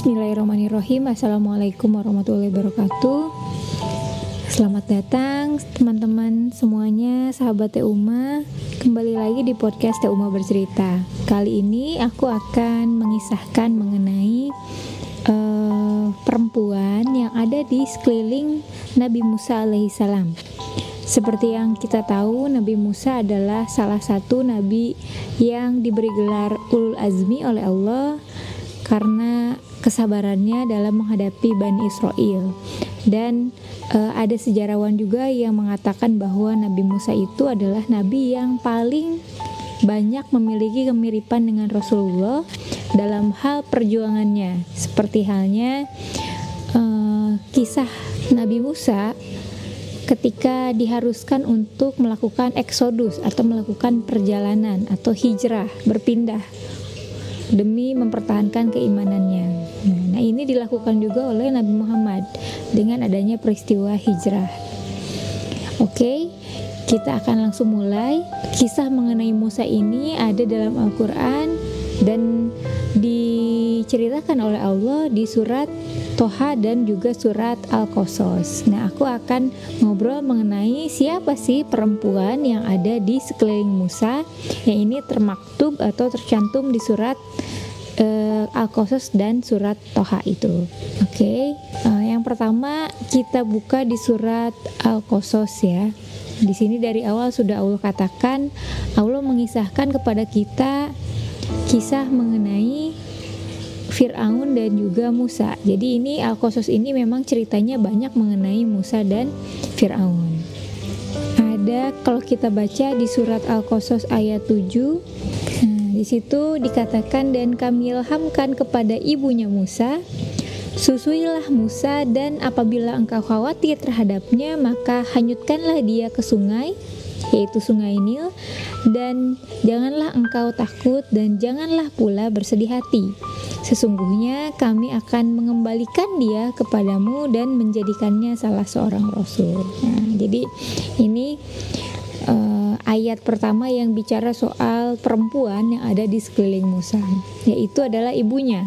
Bismillahirrahmanirrahim. Assalamualaikum warahmatullahi wabarakatuh. Selamat datang teman-teman semuanya Sahabat Teh Uma. Kembali lagi di podcast Teh Uma Bercerita. Kali ini aku akan mengisahkan mengenai uh, Perempuan yang ada di sekeliling Nabi Musa alaihissalam seperti yang kita tahu, Nabi Musa adalah salah satu nabi yang diberi gelar Ulul Azmi oleh Allah karena kesabarannya dalam menghadapi Bani Israel. Dan e, ada sejarawan juga yang mengatakan bahwa Nabi Musa itu adalah nabi yang paling banyak memiliki kemiripan dengan Rasulullah dalam hal perjuangannya. Seperti halnya e, kisah Nabi Musa ketika diharuskan untuk melakukan eksodus atau melakukan perjalanan atau hijrah berpindah demi mempertahankan keimanannya. Nah, ini dilakukan juga oleh Nabi Muhammad dengan adanya peristiwa hijrah. Oke, kita akan langsung mulai. Kisah mengenai Musa ini ada dalam Al-Qur'an dan diceritakan oleh Allah di surat Toha dan juga surat Al-Qasas. Nah, aku akan ngobrol mengenai siapa sih perempuan yang ada di sekeliling Musa yang ini termaktub atau tercantum di surat uh, Al-Qasas dan surat Toha itu. Oke. Okay. Uh, eh, yang pertama kita buka di surat Al-Qasas ya. Di sini dari awal sudah Allah katakan Allah mengisahkan kepada kita kisah mengenai Fir'aun dan juga Musa. Jadi ini Al-Qasas ini memang ceritanya banyak mengenai Musa dan Fir'aun. Ada kalau kita baca di surat Al-Qasas ayat 7 nah, di situ dikatakan dan kami ilhamkan kepada ibunya Musa Susuilah Musa dan apabila engkau khawatir terhadapnya maka hanyutkanlah dia ke sungai yaitu sungai Nil dan janganlah engkau takut dan janganlah pula bersedih hati Sesungguhnya kami akan mengembalikan dia kepadamu dan menjadikannya salah seorang rasul. Nah, jadi ini uh, ayat pertama yang bicara soal perempuan yang ada di sekeliling Musa, yaitu adalah ibunya.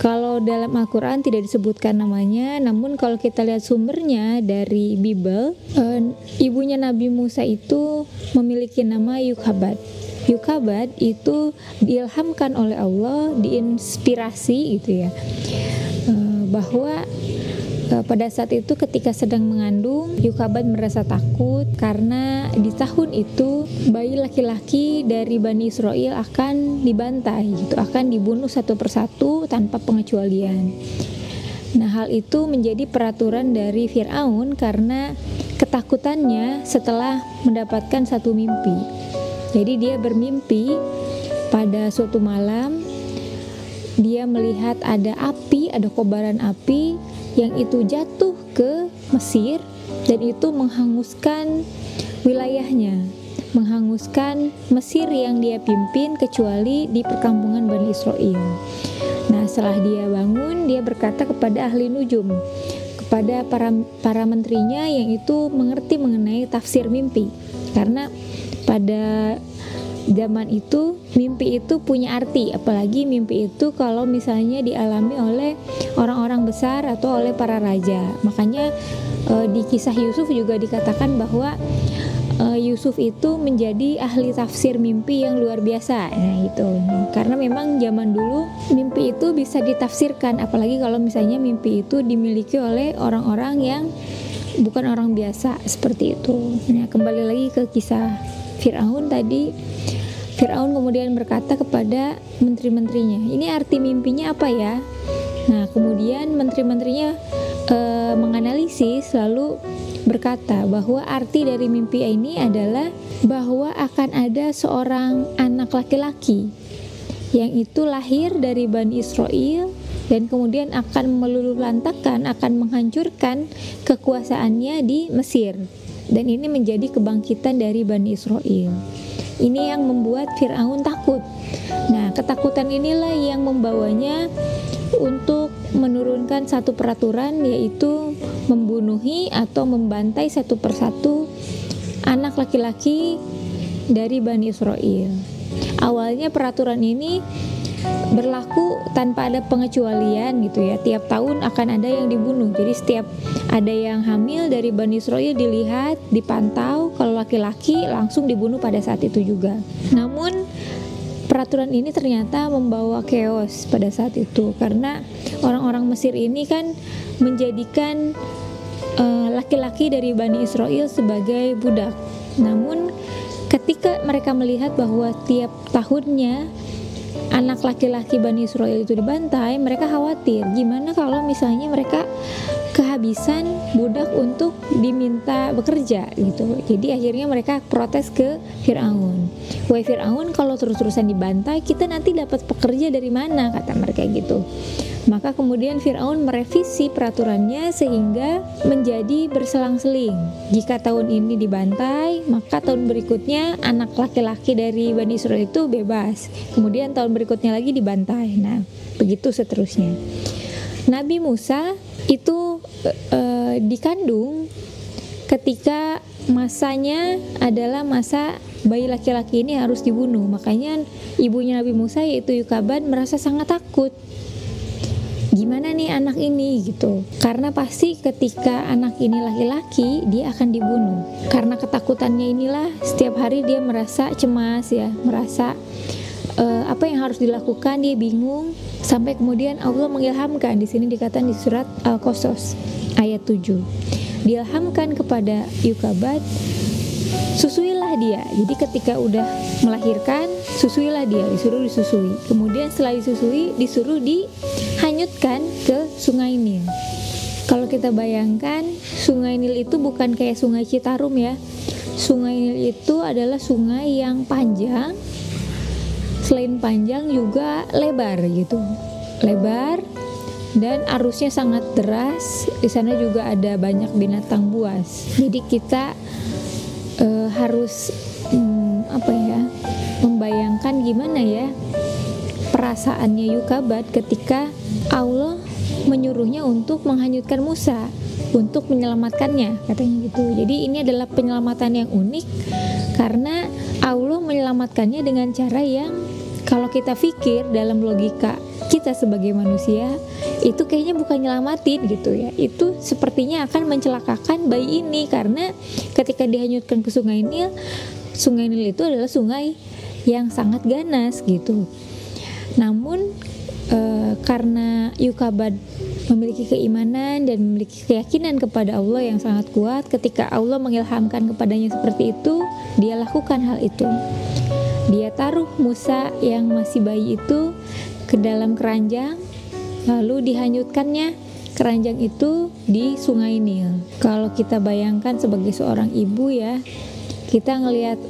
Kalau dalam Al-Quran tidak disebutkan namanya, namun kalau kita lihat sumbernya dari Bible, uh, ibunya Nabi Musa itu memiliki nama Yukhabat. Yukabad itu diilhamkan oleh Allah, diinspirasi gitu ya, eh, bahwa pada saat itu ketika sedang mengandung Yukabad merasa takut karena di tahun itu bayi laki-laki dari Bani Israel akan dibantai gitu akan dibunuh satu persatu tanpa pengecualian. Nah hal itu menjadi peraturan dari Fir'aun karena ketakutannya setelah mendapatkan satu mimpi. Jadi dia bermimpi pada suatu malam dia melihat ada api, ada kobaran api yang itu jatuh ke Mesir dan itu menghanguskan wilayahnya, menghanguskan Mesir yang dia pimpin kecuali di perkampungan Bani Israel. Nah, setelah dia bangun, dia berkata kepada ahli nujum, kepada para para menterinya yang itu mengerti mengenai tafsir mimpi. Karena pada zaman itu mimpi itu punya arti. Apalagi mimpi itu kalau misalnya dialami oleh orang-orang besar atau oleh para raja. Makanya e, di kisah Yusuf juga dikatakan bahwa e, Yusuf itu menjadi ahli tafsir mimpi yang luar biasa. Nah itu karena memang zaman dulu mimpi itu bisa ditafsirkan. Apalagi kalau misalnya mimpi itu dimiliki oleh orang-orang yang bukan orang biasa seperti itu. Nah kembali lagi ke kisah Fir'aun tadi Fir'aun kemudian berkata kepada menteri-menterinya ini arti mimpinya apa ya? Nah kemudian menteri-menterinya e, menganalisis lalu berkata bahwa arti dari mimpi ini adalah bahwa akan ada seorang anak laki-laki yang itu lahir dari Bani Israel dan kemudian akan meluluhlantakan, akan menghancurkan kekuasaannya di Mesir dan ini menjadi kebangkitan dari Bani Israel. Ini yang membuat Firaun takut. Nah, ketakutan inilah yang membawanya untuk menurunkan satu peraturan yaitu membunuhi atau membantai satu persatu anak laki-laki dari Bani Israel. Awalnya peraturan ini berlaku tanpa ada pengecualian gitu ya. Tiap tahun akan ada yang dibunuh. Jadi setiap ada yang hamil dari Bani Israel dilihat, dipantau, kalau laki-laki langsung dibunuh pada saat itu juga. Namun peraturan ini ternyata membawa chaos pada saat itu karena orang-orang Mesir ini kan menjadikan eh, laki-laki uh, dari Bani Israel sebagai budak. Namun ketika mereka melihat bahwa tiap tahunnya anak laki-laki Bani Israel itu dibantai, mereka khawatir gimana kalau misalnya mereka kehabisan budak untuk diminta bekerja gitu. Jadi akhirnya mereka protes ke Firaun. Wahai Firaun, kalau terus-terusan dibantai, kita nanti dapat pekerja dari mana? kata mereka gitu. Maka kemudian Firaun merevisi peraturannya sehingga menjadi berselang-seling. Jika tahun ini dibantai, maka tahun berikutnya anak laki-laki dari Bani Israel itu bebas. Kemudian tahun berikutnya lagi dibantai. Nah, begitu seterusnya. Nabi Musa itu e, dikandung ketika masanya adalah masa bayi laki-laki ini harus dibunuh. Makanya ibunya Nabi Musa yaitu Yukaban merasa sangat takut gimana nih anak ini gitu karena pasti ketika anak ini laki-laki dia akan dibunuh karena ketakutannya inilah setiap hari dia merasa cemas ya merasa uh, apa yang harus dilakukan? Dia bingung. Sampai kemudian Allah mengilhamkan. Di sini dikatakan di surat Al-Qasas ayat 7 diilhamkan kepada Yukabat susuilah dia. Jadi ketika udah melahirkan susuilah dia. Disuruh disusui. Kemudian setelah disusui disuruh dihanyutkan ke sungai Nil. Kalau kita bayangkan sungai Nil itu bukan kayak sungai Citarum ya. Sungai Nil itu adalah sungai yang panjang selain panjang juga lebar gitu. Lebar dan arusnya sangat deras. Di sana juga ada banyak binatang buas. Jadi kita uh, harus um, apa ya membayangkan gimana ya perasaannya Yukabat ketika Allah menyuruhnya untuk menghanyutkan Musa untuk menyelamatkannya katanya gitu. Jadi ini adalah penyelamatan yang unik karena Allah menyelamatkannya dengan cara yang kalau kita pikir dalam logika kita sebagai manusia itu kayaknya bukan nyelamatin gitu ya. Itu sepertinya akan mencelakakan bayi ini karena ketika dihanyutkan ke sungai Nil sungai Nil itu adalah sungai yang sangat ganas gitu. Namun e, karena Yukabad memiliki keimanan dan memiliki keyakinan kepada Allah yang sangat kuat ketika Allah mengilhamkan kepadanya seperti itu dia lakukan hal itu dia taruh Musa yang masih bayi itu ke dalam keranjang lalu dihanyutkannya keranjang itu di Sungai Nil. Kalau kita bayangkan sebagai seorang ibu ya, kita ngelihat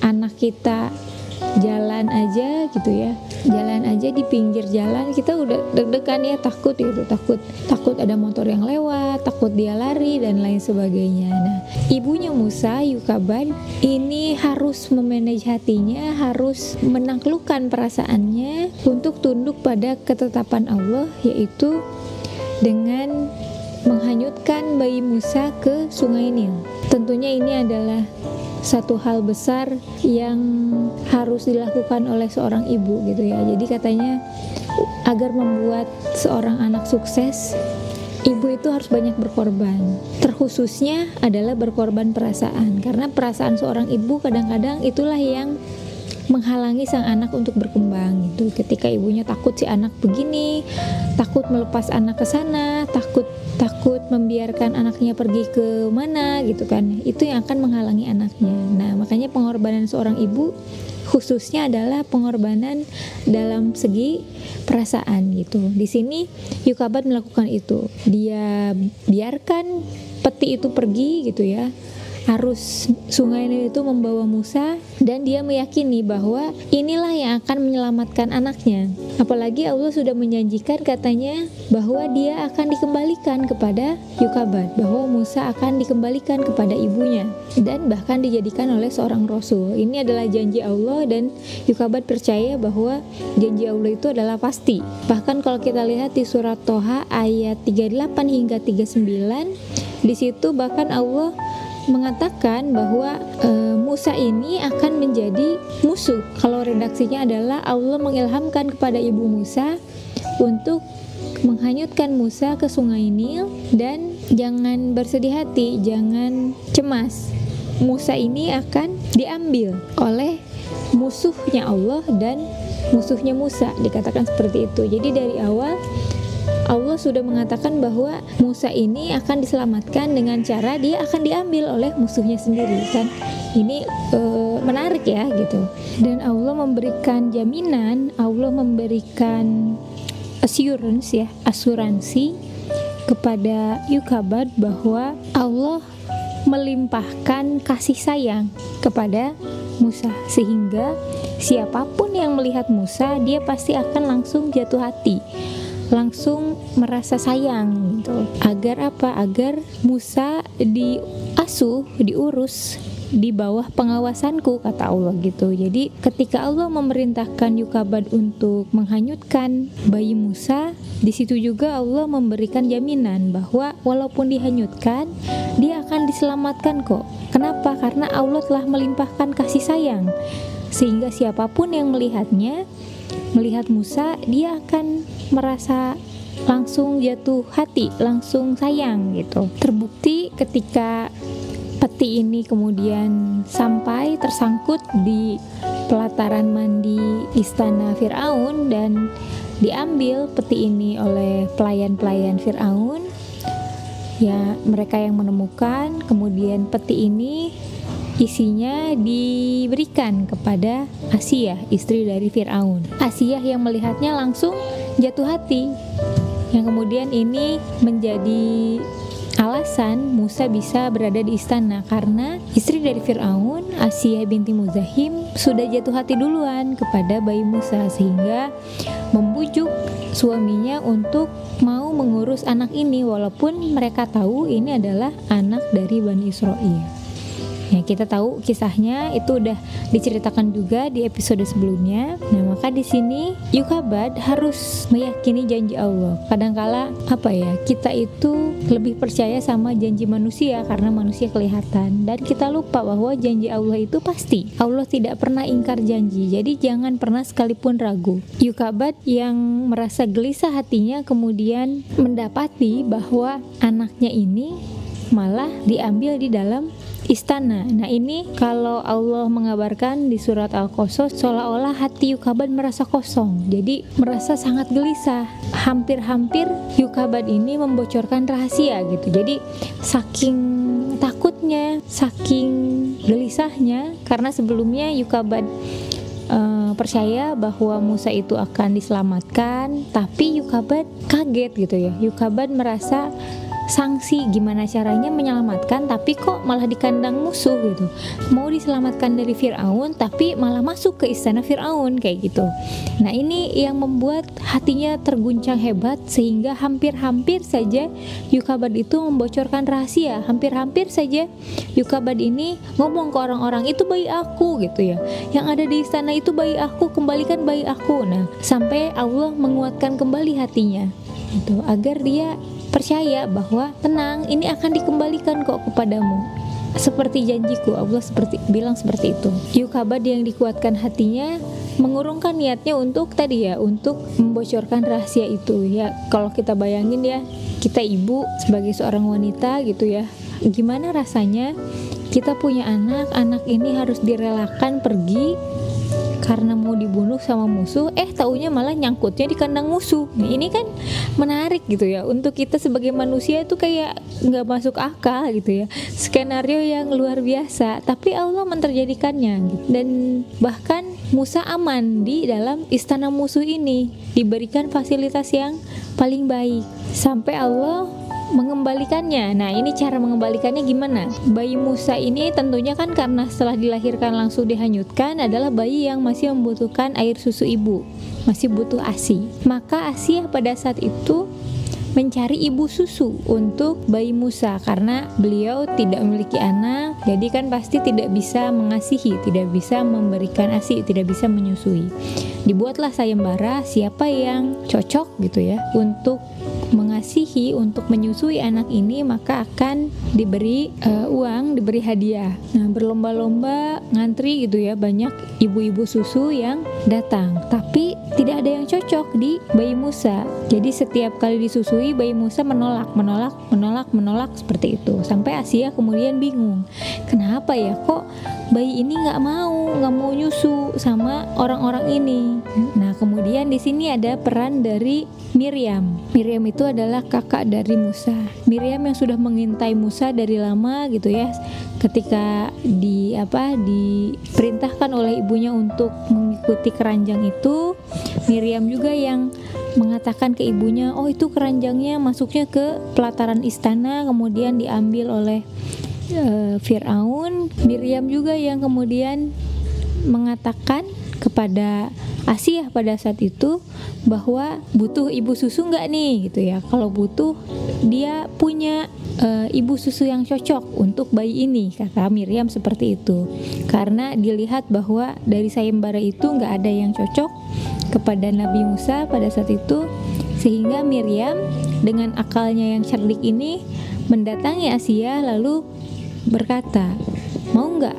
anak kita jalan aja gitu ya jalan aja di pinggir jalan kita udah deg-degan ya takut gitu takut takut ada motor yang lewat takut dia lari dan lain sebagainya. Nah ibunya Musa Yukaban ini harus memanage hatinya harus menaklukkan perasaannya untuk tunduk pada ketetapan Allah yaitu dengan menghanyutkan bayi Musa ke sungai Nil. Tentunya ini adalah satu hal besar yang harus dilakukan oleh seorang ibu gitu ya. Jadi katanya agar membuat seorang anak sukses ibu itu harus banyak berkorban. Terkhususnya adalah berkorban perasaan karena perasaan seorang ibu kadang-kadang itulah yang menghalangi sang anak untuk berkembang gitu. Ketika ibunya takut si anak begini, takut melepas anak ke sana, takut takut membiarkan anaknya pergi ke mana gitu kan. Itu yang akan menghalangi anaknya. Nah makanya pengorbanan seorang ibu khususnya adalah pengorbanan dalam segi perasaan gitu. Di sini Yukabat melakukan itu. Dia biarkan peti itu pergi gitu ya arus sungai Nil itu membawa Musa dan dia meyakini bahwa inilah yang akan menyelamatkan anaknya. Apalagi Allah sudah menjanjikan katanya bahwa dia akan dikembalikan kepada Yukabat, bahwa Musa akan dikembalikan kepada ibunya dan bahkan dijadikan oleh seorang rasul. Ini adalah janji Allah dan Yukabat percaya bahwa janji Allah itu adalah pasti. Bahkan kalau kita lihat di surat Toha ayat 38 hingga 39 di situ bahkan Allah mengatakan bahwa e, Musa ini akan menjadi musuh. Kalau redaksinya adalah Allah mengilhamkan kepada ibu Musa untuk menghanyutkan Musa ke sungai Nil dan jangan bersedih hati, jangan cemas. Musa ini akan diambil oleh musuhnya Allah dan musuhnya Musa dikatakan seperti itu. Jadi dari awal Allah sudah mengatakan bahwa Musa ini akan diselamatkan dengan cara dia akan diambil oleh musuhnya sendiri kan? Ini e, menarik ya gitu. Dan Allah memberikan jaminan Allah memberikan assurance ya asuransi kepada Yukabad bahwa Allah melimpahkan kasih sayang kepada Musa sehingga siapa pun yang melihat Musa dia pasti akan langsung jatuh hati langsung merasa sayang gitu. Agar apa? Agar Musa diasuh, diurus di bawah pengawasanku kata Allah gitu. Jadi ketika Allah memerintahkan Yukabad untuk menghanyutkan bayi Musa, di situ juga Allah memberikan jaminan bahwa walaupun dihanyutkan, dia akan diselamatkan kok. Kenapa? Karena Allah telah melimpahkan kasih sayang sehingga siapa pun yang melihatnya melihat Musa dia akan merasa langsung jatuh hati, langsung sayang gitu. Terbukti ketika peti ini kemudian sampai tersangkut di pelataran mandi istana Firaun dan diambil peti ini oleh pelayan-pelayan Firaun. Ya, mereka yang menemukan kemudian peti ini isinya diberikan kepada Asia, istri dari Firaun. Asia yang melihatnya langsung jatuh hati. Yang kemudian ini menjadi alasan Musa bisa berada di istana karena istri dari Firaun, Asia binti Muzahim, sudah jatuh hati duluan kepada bayi Musa sehingga membujuk suaminya untuk mau mengurus anak ini walaupun mereka tahu ini adalah anak dari Bani Israel. Ya, kita tahu kisahnya itu udah diceritakan juga di episode sebelumnya. Nah, maka di sini Yukabad harus meyakini janji Allah. Kadangkala apa ya? Kita itu lebih percaya sama janji manusia karena manusia kelihatan dan kita lupa bahwa janji Allah itu pasti. Allah tidak pernah ingkar janji. Jadi jangan pernah sekalipun ragu. Yukabad yang merasa gelisah hatinya kemudian mendapati bahwa anaknya ini malah diambil di dalam istana. Nah ini kalau Allah mengabarkan di surat Al-Qasas seolah-olah hati Yukabad merasa kosong. Jadi merasa sangat gelisah. Hampir-hampir Yukabad ini membocorkan rahasia gitu. Jadi saking takutnya, saking gelisahnya karena sebelumnya Yukabad uh, percaya bahwa Musa itu akan diselamatkan, tapi Yukabad kaget gitu ya. Yukabad merasa sanksi gimana caranya menyelamatkan tapi kok malah di kandang musuh gitu. Mau diselamatkan dari Fir'aun tapi malah masuk ke istana Fir'aun kayak gitu. Nah ini yang membuat hatinya terguncang hebat sehingga hampir-hampir saja Yukabad itu membocorkan rahasia. Hampir-hampir saja Yukabad ini ngomong ke orang-orang itu bayi aku gitu ya. Yang ada di istana itu bayi aku kembalikan bayi aku. Nah sampai Allah menguatkan kembali hatinya itu agar dia percaya bahwa tenang ini akan dikembalikan kok kepadamu. Seperti janjiku Allah seperti bilang seperti itu. Yukabad yang dikuatkan hatinya mengurungkan niatnya untuk tadi ya untuk membocorkan rahasia itu ya. Kalau kita bayangin ya kita ibu sebagai seorang wanita gitu ya gimana rasanya kita punya anak anak ini harus direlakan pergi karena mau dibunuh sama musuh eh taunya malah nyangkutnya di kandang musuh. Nah, ini kan menarik gitu ya. Untuk kita sebagai manusia itu kayak nggak masuk akal gitu ya. Skenario yang luar biasa tapi Allah menterjadikannya gitu. dan bahkan Musa aman di dalam istana musuh ini. Diberikan fasilitas yang paling baik. Sampai Allah mengembalikannya. Nah, ini cara mengembalikannya gimana? Bayi Musa ini tentunya kan karena setelah dilahirkan langsung dihanyutkan adalah bayi yang masih membutuhkan air susu ibu, masih butuh ASI. Maka ASI pada saat itu mencari ibu susu untuk bayi Musa karena beliau tidak memiliki anak jadi kan pasti tidak bisa mengasihi tidak bisa memberikan ASI tidak bisa menyusui dibuatlah sayembara siapa yang cocok gitu ya untuk mengasihi untuk menyusui anak ini maka akan diberi uh, uang, diberi hadiah. Nah, berlomba-lomba ngantri gitu ya banyak ibu-ibu susu yang datang. Tapi tidak ada yang cocok di bayi Musa. Jadi setiap kali disusui bayi Musa menolak, menolak, menolak, menolak seperti itu. Sampai Asia kemudian bingung. Kenapa ya kok bayi ini nggak mau, nggak mau nyusu sama orang-orang ini. Nah, kemudian di sini ada peran dari Miriam. Miriam itu adalah kakak dari Musa. Miriam yang sudah mengintai Musa dari lama gitu ya. Ketika di apa diperintahkan oleh ibunya untuk mengikuti keranjang itu, Miriam juga yang mengatakan ke ibunya, "Oh, itu keranjangnya masuknya ke pelataran istana kemudian diambil oleh uh, Firaun." Miriam juga yang kemudian mengatakan kepada Asia pada saat itu bahwa butuh ibu susu nggak nih gitu ya. Kalau butuh dia punya e, ibu susu yang cocok untuk bayi ini kata Miriam seperti itu. Karena dilihat bahwa dari sayembara itu nggak ada yang cocok kepada Nabi Musa pada saat itu sehingga Miriam dengan akalnya yang cerdik ini mendatangi Asia lalu berkata mau nggak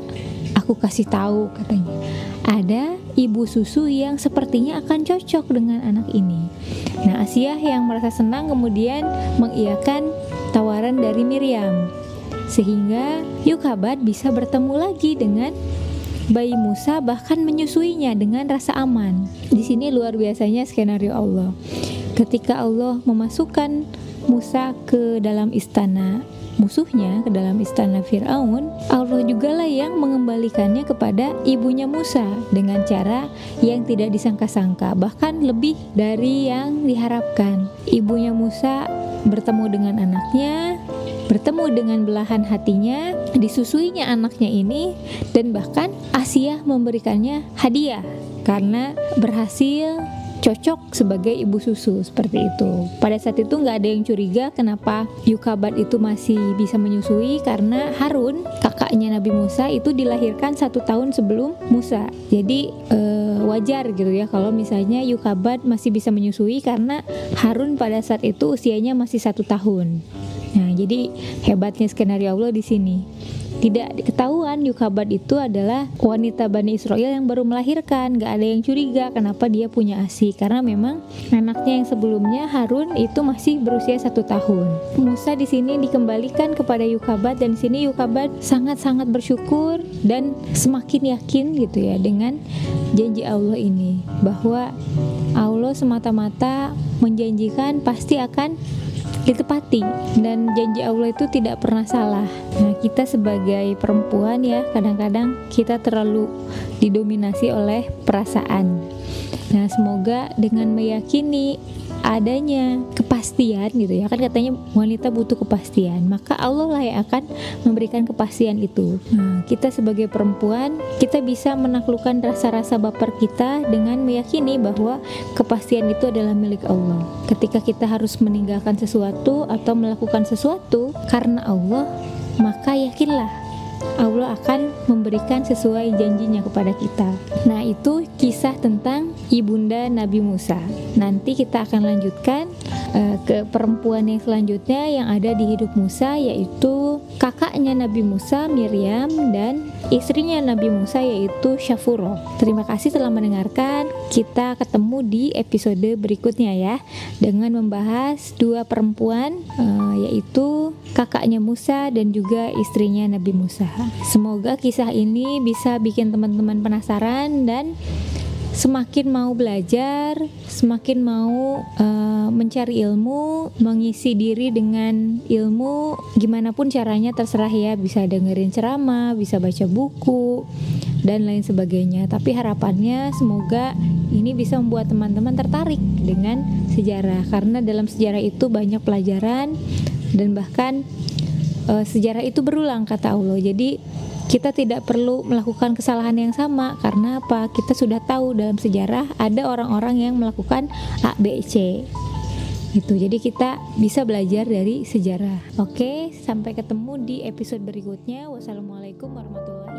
aku kasih tahu katanya ada ibu susu yang sepertinya akan cocok dengan anak ini. Nah, Asia yang merasa senang kemudian mengiyakan tawaran dari Miriam. Sehingga Yukabat bisa bertemu lagi dengan bayi Musa bahkan menyusuinya dengan rasa aman. Di sini luar biasanya skenario Allah. Ketika Allah memasukkan Musa ke dalam istana musuhnya ke dalam istana Firaun, Allah juga lah yang mengembalikannya kepada ibunya Musa dengan cara yang tidak disangka-sangka, bahkan lebih dari yang diharapkan. Ibunya Musa bertemu dengan anaknya, bertemu dengan belahan hatinya, disusuinya anaknya ini, dan bahkan Asia memberikannya hadiah karena berhasil cocok sebagai ibu susu seperti itu. Pada saat itu nggak ada yang curiga kenapa Yukabat itu masih bisa menyusui karena Harun kakaknya Nabi Musa itu dilahirkan satu tahun sebelum Musa. Jadi e, wajar gitu ya kalau misalnya Yukabat masih bisa menyusui karena Harun pada saat itu usianya masih satu tahun. Nah, jadi hebatnya skenario Allah di sini tidak ketahuan Yukabat itu adalah wanita Bani Israel yang baru melahirkan. Gak ada yang curiga kenapa dia punya asi. Karena memang anaknya yang sebelumnya Harun itu masih berusia satu tahun. Musa di sini dikembalikan kepada Yukabat dan di sini Yukabat sangat-sangat bersyukur dan semakin yakin gitu ya dengan janji Allah ini bahwa Allah semata-mata menjanjikan pasti akan ditepati dan janji Allah itu tidak pernah salah. Nah, kita sebagai perempuan ya, kadang-kadang kita terlalu didominasi oleh perasaan. Nah, semoga dengan meyakini adanya kepastian gitu ya. Kan katanya wanita butuh kepastian. Maka Allah lah yang akan memberikan kepastian itu. Nah, kita sebagai perempuan kita bisa menaklukkan rasa-rasa baper kita dengan meyakini bahwa kepastian itu adalah milik Allah. Ketika kita harus meninggalkan sesuatu atau melakukan sesuatu karena Allah maka yakinlah Allah akan memberikan sesuai janjinya kepada kita. Nah, itu kisah tentang ibunda Nabi Musa. Nanti kita akan lanjutkan uh, ke perempuan yang selanjutnya yang ada di hidup Musa yaitu kakaknya Nabi Musa Miriam dan istrinya Nabi Musa yaitu Syafuro. Terima kasih telah mendengarkan. Kita ketemu di episode berikutnya ya dengan membahas dua perempuan uh, yaitu kakaknya Musa dan juga istrinya Nabi Musa. Semoga kisah ini bisa bikin teman-teman penasaran dan semakin mau belajar, semakin mau uh, mencari ilmu, mengisi diri dengan ilmu, gimana pun caranya terserah ya, bisa dengerin ceramah, bisa baca buku dan lain sebagainya. Tapi harapannya semoga ini bisa membuat teman-teman tertarik dengan sejarah karena dalam sejarah itu banyak pelajaran dan bahkan uh, sejarah itu berulang kata Allah. Jadi kita tidak perlu melakukan kesalahan yang sama karena apa? Kita sudah tahu dalam sejarah ada orang-orang yang melakukan A, B, C. Gitu. Jadi kita bisa belajar dari sejarah. Oke, sampai ketemu di episode berikutnya. Wassalamualaikum warahmatullahi.